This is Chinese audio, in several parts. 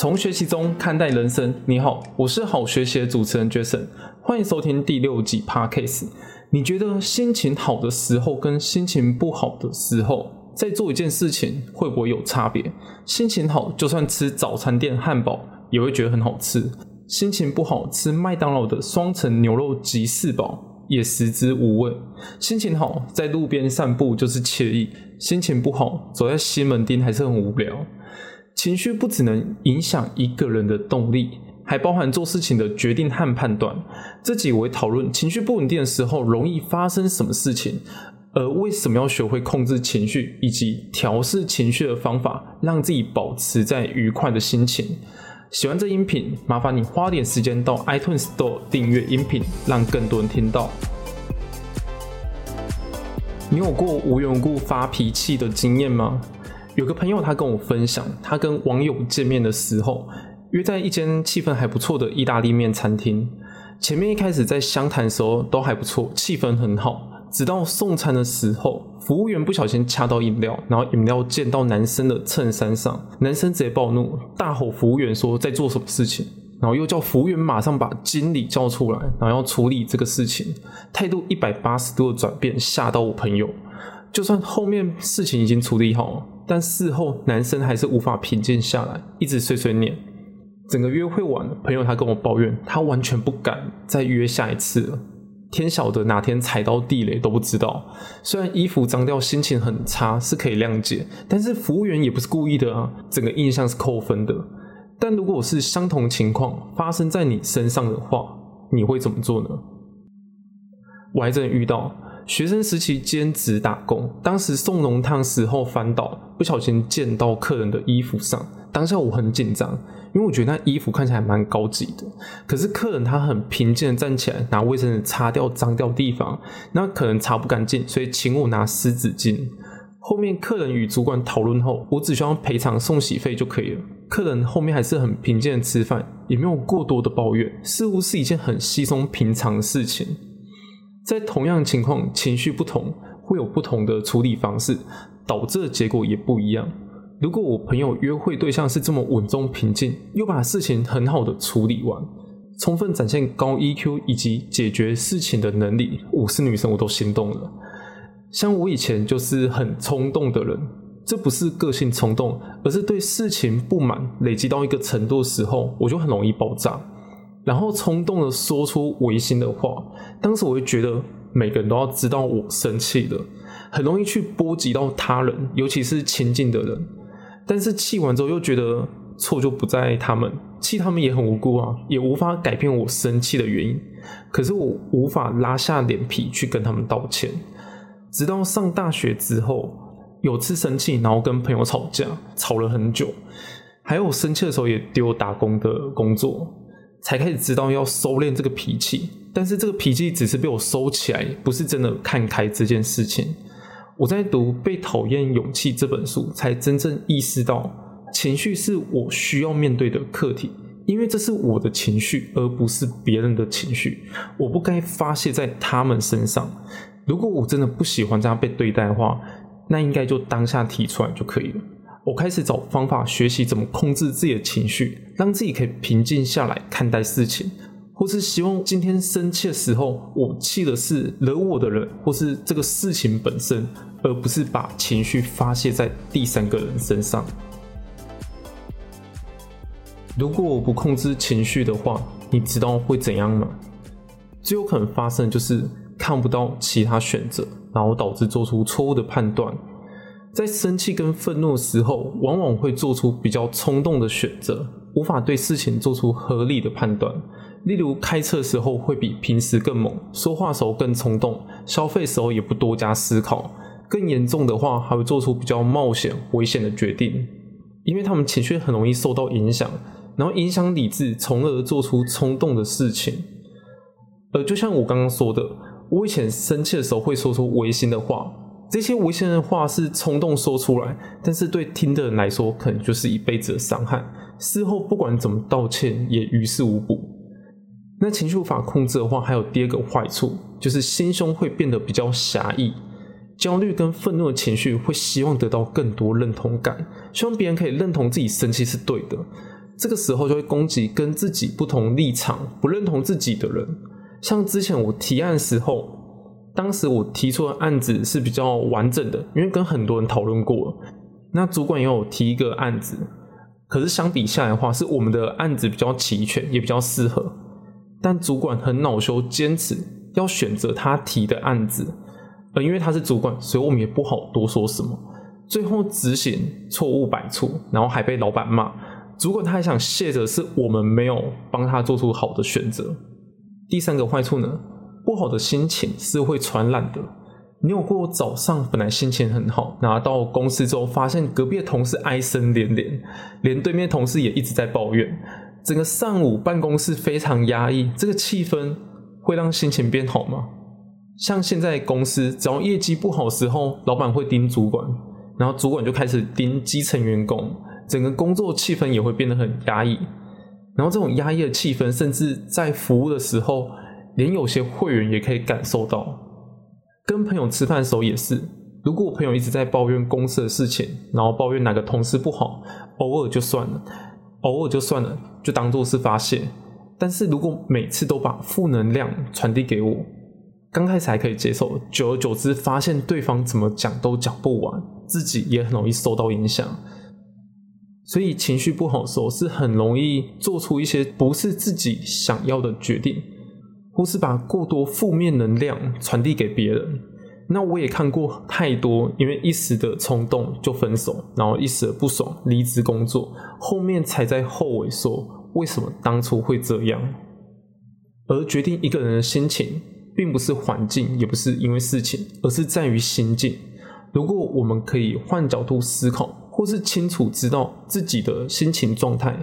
从学习中看待人生。你好，我是好学习的主持人 Jason，欢迎收听第六集 Podcast。你觉得心情好的时候跟心情不好的时候，在做一件事情会不会有差别？心情好，就算吃早餐店汉堡也会觉得很好吃；心情不好，吃麦当劳的双层牛肉吉士堡也食之无味。心情好，在路边散步就是惬意；心情不好，走在西门町还是很无聊。情绪不只能影响一个人的动力，还包含做事情的决定和判断。这几位讨论情绪不稳定的时候容易发生什么事情，而为什么要学会控制情绪以及调试情绪的方法，让自己保持在愉快的心情。喜欢这音频，麻烦你花点时间到 iTunes Store 订阅音频，让更多人听到。你有过无缘故发脾气的经验吗？有个朋友，他跟我分享，他跟网友见面的时候，约在一间气氛还不错的意大利面餐厅。前面一开始在相谈的时候都还不错，气氛很好。直到送餐的时候，服务员不小心掐到饮料，然后饮料溅到男生的衬衫上，男生直接暴怒，大吼服务员说在做什么事情，然后又叫服务员马上把经理叫出来，然后要处理这个事情，态度一百八十度的转变，吓到我朋友。就算后面事情已经处理好。但事后男生还是无法平静下来，一直碎碎念。整个约会完，朋友他跟我抱怨，他完全不敢再约下一次了。天晓得哪天踩到地雷都不知道。虽然衣服脏掉，心情很差是可以谅解，但是服务员也不是故意的啊，整个印象是扣分的。但如果是相同情况发生在你身上的话，你会怎么做呢？我还真遇到。学生时期兼职打工，当时送浓汤时候翻倒，不小心溅到客人的衣服上。当下我很紧张，因为我觉得那衣服看起来蛮高级的。可是客人他很平静的站起来，拿卫生纸擦掉脏掉地方，那可能擦不干净，所以请我拿湿纸巾。后面客人与主管讨论后，我只需要赔偿送洗费就可以了。客人后面还是很平静的吃饭，也没有过多的抱怨，似乎是一件很稀松平常的事情。在同样情况，情绪不同，会有不同的处理方式，导致的结果也不一样。如果我朋友约会对象是这么稳重平静，又把事情很好的处理完，充分展现高 EQ 以及解决事情的能力，我是女生我都心动了。像我以前就是很冲动的人，这不是个性冲动，而是对事情不满累积到一个程度的时候，我就很容易爆炸。然后冲动的说出违心的话，当时我会觉得每个人都要知道我生气了，很容易去波及到他人，尤其是亲近的人。但是气完之后又觉得错就不在他们，气他们也很无辜啊，也无法改变我生气的原因。可是我无法拉下脸皮去跟他们道歉。直到上大学之后，有次生气，然后跟朋友吵架，吵了很久，还有我生气的时候也丢打工的工作。才开始知道要收敛这个脾气，但是这个脾气只是被我收起来，不是真的看开这件事情。我在读《被讨厌勇气》这本书，才真正意识到，情绪是我需要面对的课题，因为这是我的情绪，而不是别人的情绪。我不该发泄在他们身上。如果我真的不喜欢这样被对待的话，那应该就当下提出来就可以了。我开始找方法学习怎么控制自己的情绪，让自己可以平静下来看待事情，或是希望今天生气的时候，我气的是惹我的人，或是这个事情本身，而不是把情绪发泄在第三个人身上。如果我不控制情绪的话，你知道会怎样吗？最有可能发生就是看不到其他选择，然后导致做出错误的判断。在生气跟愤怒的时候，往往会做出比较冲动的选择，无法对事情做出合理的判断。例如，开车时候会比平时更猛，说话时候更冲动，消费时候也不多加思考。更严重的话，还会做出比较冒险、危险的决定，因为他们情绪很容易受到影响，然后影响理智，从而做出冲动的事情。而就像我刚刚说的，我以前生气的时候会说出违心的话。这些危险的话是冲动说出来，但是对听的人来说，可能就是一辈子的伤害。事后不管怎么道歉，也于事无补。那情绪无法控制的话，还有第二个坏处，就是心胸会变得比较狭义。焦虑跟愤怒的情绪会希望得到更多认同感，希望别人可以认同自己生气是对的。这个时候就会攻击跟自己不同立场、不认同自己的人。像之前我提案时候，当时我提出的案子是比较完整的，因为跟很多人讨论过。那主管也有提一个案子，可是相比下来的话，是我们的案子比较齐全，也比较适合。但主管很恼羞，坚持要选择他提的案子，而因为他是主管，所以我们也不好多说什么。最后执行错误百出，然后还被老板骂。主管他还想谢着是我们没有帮他做出好的选择。第三个坏处呢，不好的心情是会传染的。你有过早上本来心情很好，拿到公司之后发现隔壁的同事哀声连连，连对面同事也一直在抱怨，整个上午办公室非常压抑，这个气氛会让心情变好吗？像现在公司只要业绩不好时候，老板会盯主管，然后主管就开始盯基层员工。整个工作气氛也会变得很压抑，然后这种压抑的气氛，甚至在服务的时候，连有些会员也可以感受到。跟朋友吃饭的时候也是，如果我朋友一直在抱怨公司的事情，然后抱怨哪个同事不好，偶尔就算了，偶尔就算了，就当做是发泄。但是如果每次都把负能量传递给我，刚开始还可以接受，久而久之发现对方怎么讲都讲不完，自己也很容易受到影响。所以情绪不好的时候，是很容易做出一些不是自己想要的决定，或是把过多负面能量传递给别人。那我也看过太多，因为一时的冲动就分手，然后一时的不爽离职工作，后面才在后尾说为什么当初会这样。而决定一个人的心情，并不是环境，也不是因为事情，而是在于心境。如果我们可以换角度思考。或是清楚知道自己的心情状态，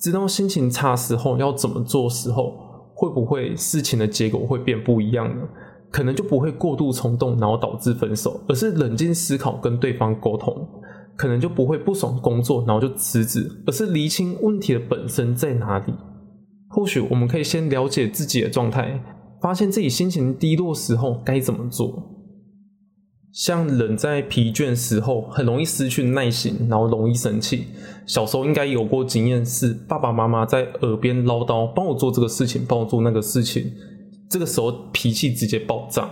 知道心情差时候要怎么做时候，会不会事情的结果会变不一样呢？可能就不会过度冲动，然后导致分手，而是冷静思考跟对方沟通，可能就不会不爽工作，然后就辞职，而是厘清问题的本身在哪里。或许我们可以先了解自己的状态，发现自己心情低落时候该怎么做。像人在疲倦时候，很容易失去耐心，然后容易生气。小时候应该有过经验，是爸爸妈妈在耳边唠叨，帮我做这个事情，帮我做那个事情。这个时候脾气直接爆炸。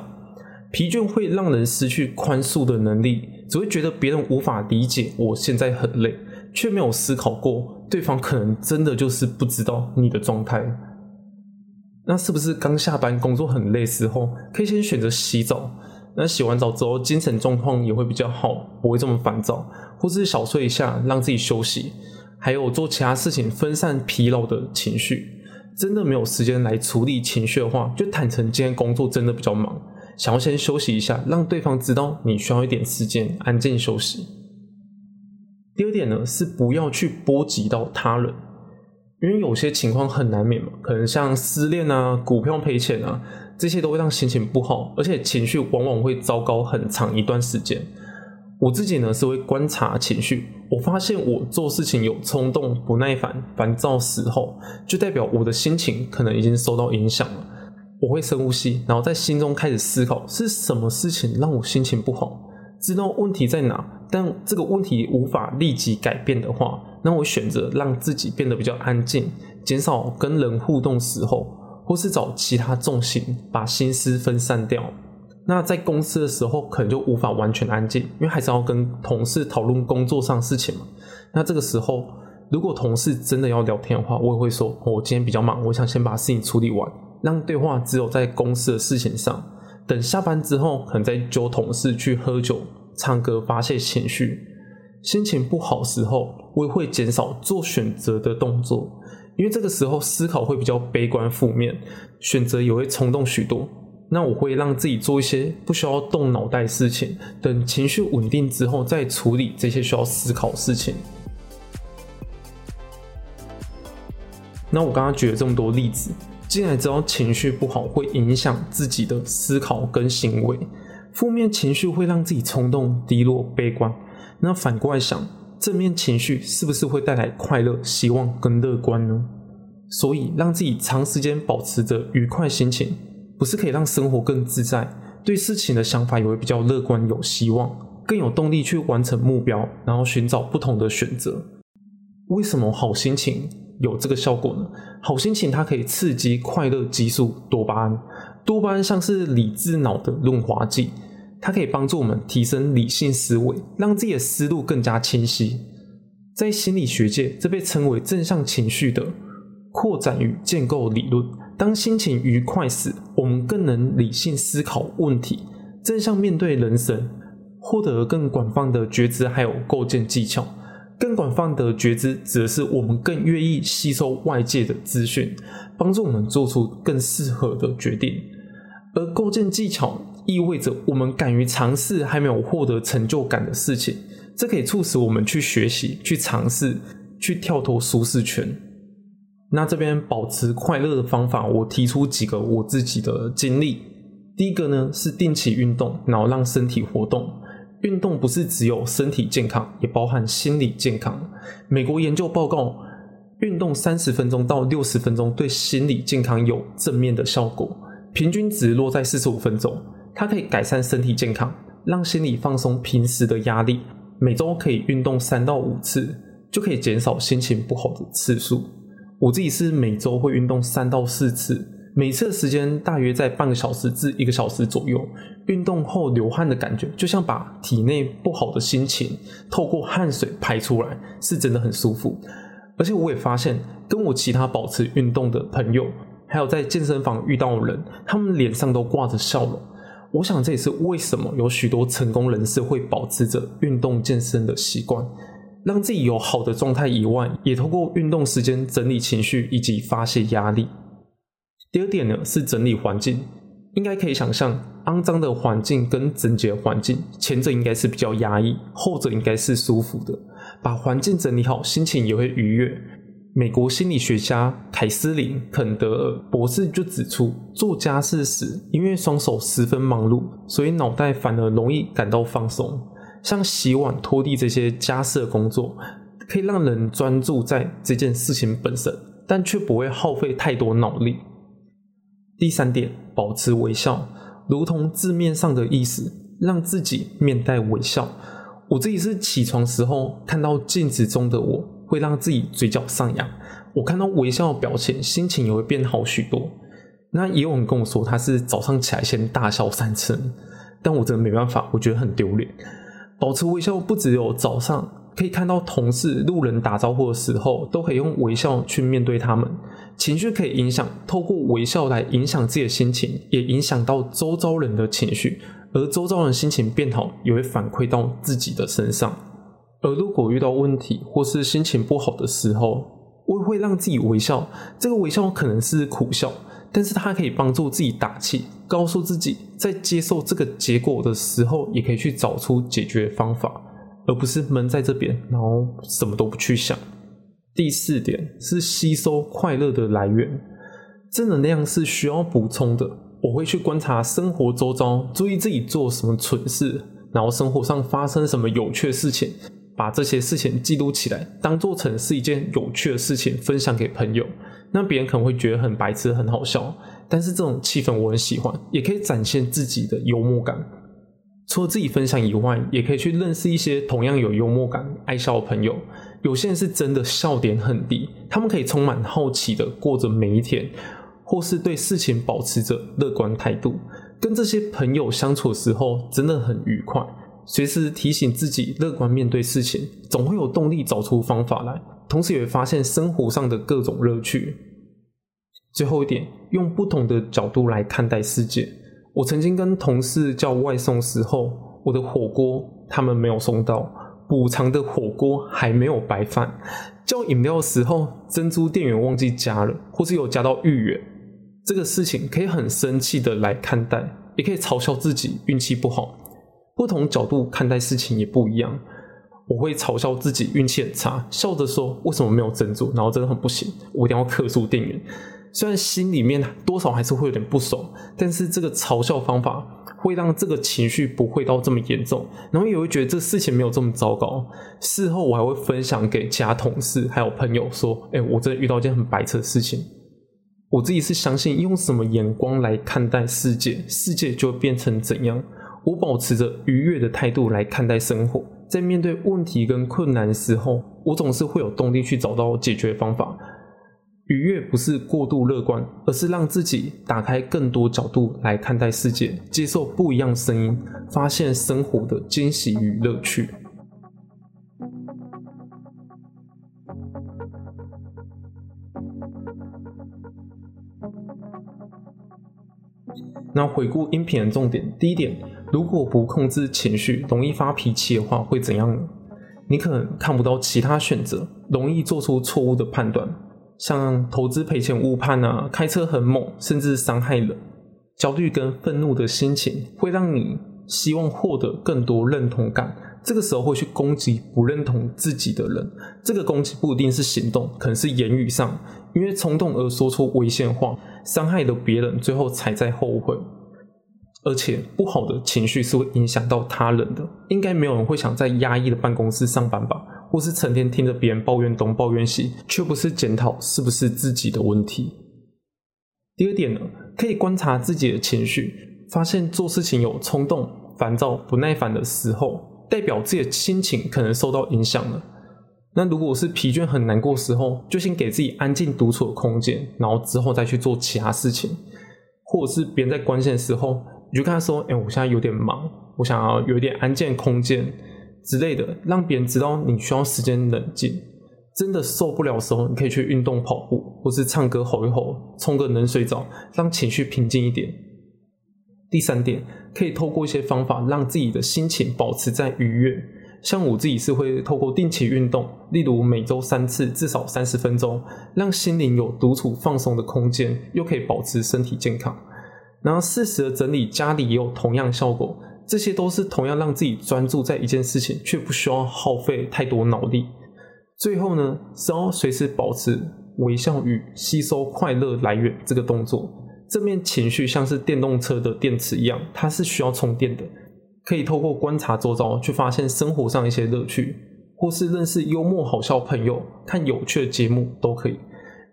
疲倦会让人失去宽恕的能力，只会觉得别人无法理解我现在很累，却没有思考过对方可能真的就是不知道你的状态。那是不是刚下班工作很累时候，可以先选择洗澡？那洗完澡之后，精神状况也会比较好，不会这么烦躁，或是小睡一下，让自己休息，还有做其他事情分散疲劳的情绪。真的没有时间来处理情绪的话，就坦诚今天工作真的比较忙，想要先休息一下，让对方知道你需要一点时间安静休息。第二点呢，是不要去波及到他人，因为有些情况很难免嘛，可能像失恋啊、股票赔钱啊。这些都会让心情不好，而且情绪往往会糟糕很长一段时间。我自己呢是会观察情绪，我发现我做事情有冲动、不耐烦、烦躁时候，就代表我的心情可能已经受到影响了。我会深呼吸，然后在心中开始思考是什么事情让我心情不好，知道问题在哪，但这个问题无法立即改变的话，那我选择让自己变得比较安静，减少跟人互动时候。或是找其他重心，把心思分散掉。那在公司的时候，可能就无法完全安静，因为还是要跟同事讨论工作上事情嘛。那这个时候，如果同事真的要聊天的话，我也会说：“我今天比较忙，我想先把事情处理完，让对话只有在公司的事情上。等下班之后，可能再揪同事去喝酒、唱歌发泄情绪。心情不好时候，我也会减少做选择的动作。”因为这个时候思考会比较悲观负面，选择也会冲动许多。那我会让自己做一些不需要动脑袋事情，等情绪稳定之后再处理这些需要思考事情。那我刚刚举了这么多例子，既然知道情绪不好会影响自己的思考跟行为，负面情绪会让自己冲动、低落、悲观。那反过来想。正面情绪是不是会带来快乐、希望跟乐观呢？所以让自己长时间保持着愉快心情，不是可以让生活更自在，对事情的想法也会比较乐观、有希望，更有动力去完成目标，然后寻找不同的选择。为什么好心情有这个效果呢？好心情它可以刺激快乐激素多巴胺，多巴胺像是理智脑的润滑剂，它可以帮助我们提升理性思维，让自己的思路更加清晰。在心理学界，这被称为正向情绪的扩展与建构理论。当心情愉快时，我们更能理性思考问题，正向面对人生，获得更广泛的觉知，还有构建技巧。更广泛的觉知，指的是我们更愿意吸收外界的资讯，帮助我们做出更适合的决定。而构建技巧意味着我们敢于尝试还没有获得成就感的事情，这可以促使我们去学习、去尝试、去跳脱舒适圈。那这边保持快乐的方法，我提出几个我自己的经历。第一个呢是定期运动，然后让身体活动。运动不是只有身体健康，也包含心理健康。美国研究报告，运动三十分钟到六十分钟对心理健康有正面的效果，平均值落在四十五分钟。它可以改善身体健康，让心理放松平时的压力。每周可以运动三到五次，就可以减少心情不好的次数。我自己是每周会运动三到四次，每次的时间大约在半个小时至一个小时左右。运动后流汗的感觉，就像把体内不好的心情透过汗水排出来，是真的很舒服。而且我也发现，跟我其他保持运动的朋友，还有在健身房遇到的人，他们脸上都挂着笑容。我想这也是为什么有许多成功人士会保持着运动健身的习惯。让自己有好的状态以外，也通过运动时间整理情绪以及发泄压力。第二点呢是整理环境，应该可以想象，肮脏的环境跟整洁环境，前者应该是比较压抑，后者应该是舒服的。把环境整理好，心情也会愉悦。美国心理学家凯斯琳·肯德尔博士就指出，做家事时，因为双手十分忙碌，所以脑袋反而容易感到放松。像洗碗、拖地这些家事的工作，可以让人专注在这件事情本身，但却不会耗费太多脑力。第三点，保持微笑，如同字面上的意思，让自己面带微笑。我自己是起床时候看到镜子中的我，会让自己嘴角上扬。我看到微笑的表情，心情也会变好许多。那也有人跟我说，他是早上起来先大笑三次，但我真的没办法，我觉得很丢脸。保持微笑不只有早上可以看到同事、路人打招呼的时候，都可以用微笑去面对他们。情绪可以影响，透过微笑来影响自己的心情，也影响到周遭人的情绪。而周遭人心情变好，也会反馈到自己的身上。而如果遇到问题或是心情不好的时候，我会让自己微笑。这个微笑可能是苦笑。但是它可以帮助自己打气，告诉自己在接受这个结果的时候，也可以去找出解决方法，而不是闷在这边，然后什么都不去想。第四点是吸收快乐的来源，正能量是需要补充的。我会去观察生活周遭，注意自己做什么蠢事，然后生活上发生什么有趣的事情，把这些事情记录起来，当做成是一件有趣的事情，分享给朋友。那别人可能会觉得很白痴、很好笑，但是这种气氛我很喜欢，也可以展现自己的幽默感。除了自己分享以外，也可以去认识一些同样有幽默感、爱笑的朋友。有些人是真的笑点很低，他们可以充满好奇的过着每一天，或是对事情保持着乐观态度。跟这些朋友相处的时候真的很愉快，随时提醒自己乐观面对事情，总会有动力找出方法来。同时也会发现生活上的各种乐趣。最后一点，用不同的角度来看待世界。我曾经跟同事叫外送时候，我的火锅他们没有送到，补偿的火锅还没有白饭。叫饮料的时候，珍珠店员忘记加了，或是有加到芋圆。这个事情可以很生气的来看待，也可以嘲笑自己运气不好。不同角度看待事情也不一样。我会嘲笑自己运气很差，笑着说为什么没有珍珠，然后真的很不行，我一定要克诉店员。虽然心里面多少还是会有点不爽，但是这个嘲笑方法会让这个情绪不会到这么严重，然后也会觉得这事情没有这么糟糕。事后我还会分享给其他同事还有朋友说：“哎，我真的遇到一件很白痴的事情。”我自己是相信用什么眼光来看待世界，世界就会变成怎样。我保持着愉悦的态度来看待生活，在面对问题跟困难时候，我总是会有动力去找到解决方法。愉悦不是过度乐观，而是让自己打开更多角度来看待世界，接受不一样声音，发现生活的惊喜与乐趣。那回顾音频的重点，第一点，如果不控制情绪，容易发脾气的话，会怎样呢？你可能看不到其他选择，容易做出错误的判断，像投资赔钱误判啊，开车很猛，甚至伤害人。焦虑跟愤怒的心情会让你希望获得更多认同感，这个时候会去攻击不认同自己的人。这个攻击不一定是行动，可能是言语上，因为冲动而说出危险话。伤害了别人，最后才在后悔，而且不好的情绪是会影响到他人的。应该没有人会想在压抑的办公室上班吧？或是成天听着别人抱怨东抱怨西，却不是检讨是不是自己的问题。第二点呢，可以观察自己的情绪，发现做事情有冲动、烦躁、不耐烦的时候，代表自己的心情可能受到影响了。那如果是疲倦很难过时候，就先给自己安静独处的空间，然后之后再去做其他事情，或者是别人在关心的时候，你就跟他说：“哎，我现在有点忙，我想要有一点安静空间之类的，让别人知道你需要时间冷静。真的受不了的时候，你可以去运动跑步，或是唱歌吼一吼，冲个冷水澡，让情绪平静一点。第三点，可以透过一些方法，让自己的心情保持在愉悦。像我自己是会透过定期运动，例如每周三次，至少三十分钟，让心灵有独处放松的空间，又可以保持身体健康。然后适时的整理家里也有同样效果，这些都是同样让自己专注在一件事情，却不需要耗费太多脑力。最后呢，是要随时保持微笑与吸收快乐来源这个动作。正面情绪像是电动车的电池一样，它是需要充电的。可以透过观察周遭，去发现生活上一些乐趣，或是认识幽默好笑朋友，看有趣的节目都可以。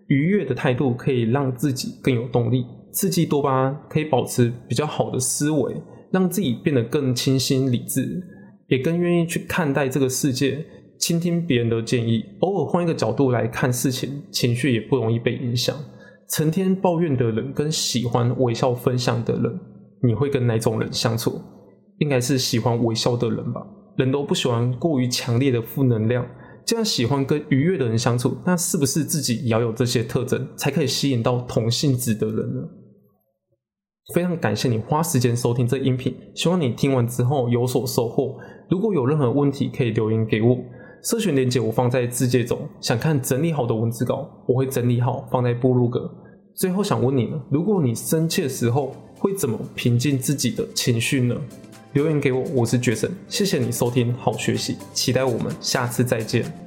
愉悦的态度可以让自己更有动力，刺激多巴胺，可以保持比较好的思维，让自己变得更清新理智，也更愿意去看待这个世界，倾听别人的建议，偶尔换一个角度来看事情，情绪也不容易被影响。成天抱怨的人跟喜欢微笑分享的人，你会跟哪种人相处？应该是喜欢微笑的人吧，人都不喜欢过于强烈的负能量。既然喜欢跟愉悦的人相处，那是不是自己也要有这些特征，才可以吸引到同性质的人呢？非常感谢你花时间收听这音频，希望你听完之后有所收获。如果有任何问题，可以留言给我，社群链接我放在字界中。想看整理好的文字稿，我会整理好放在部落格。最后想问你呢，如果你生气的时候，会怎么平静自己的情绪呢？留言给我，我是绝神，谢谢你收听，好学习，期待我们下次再见。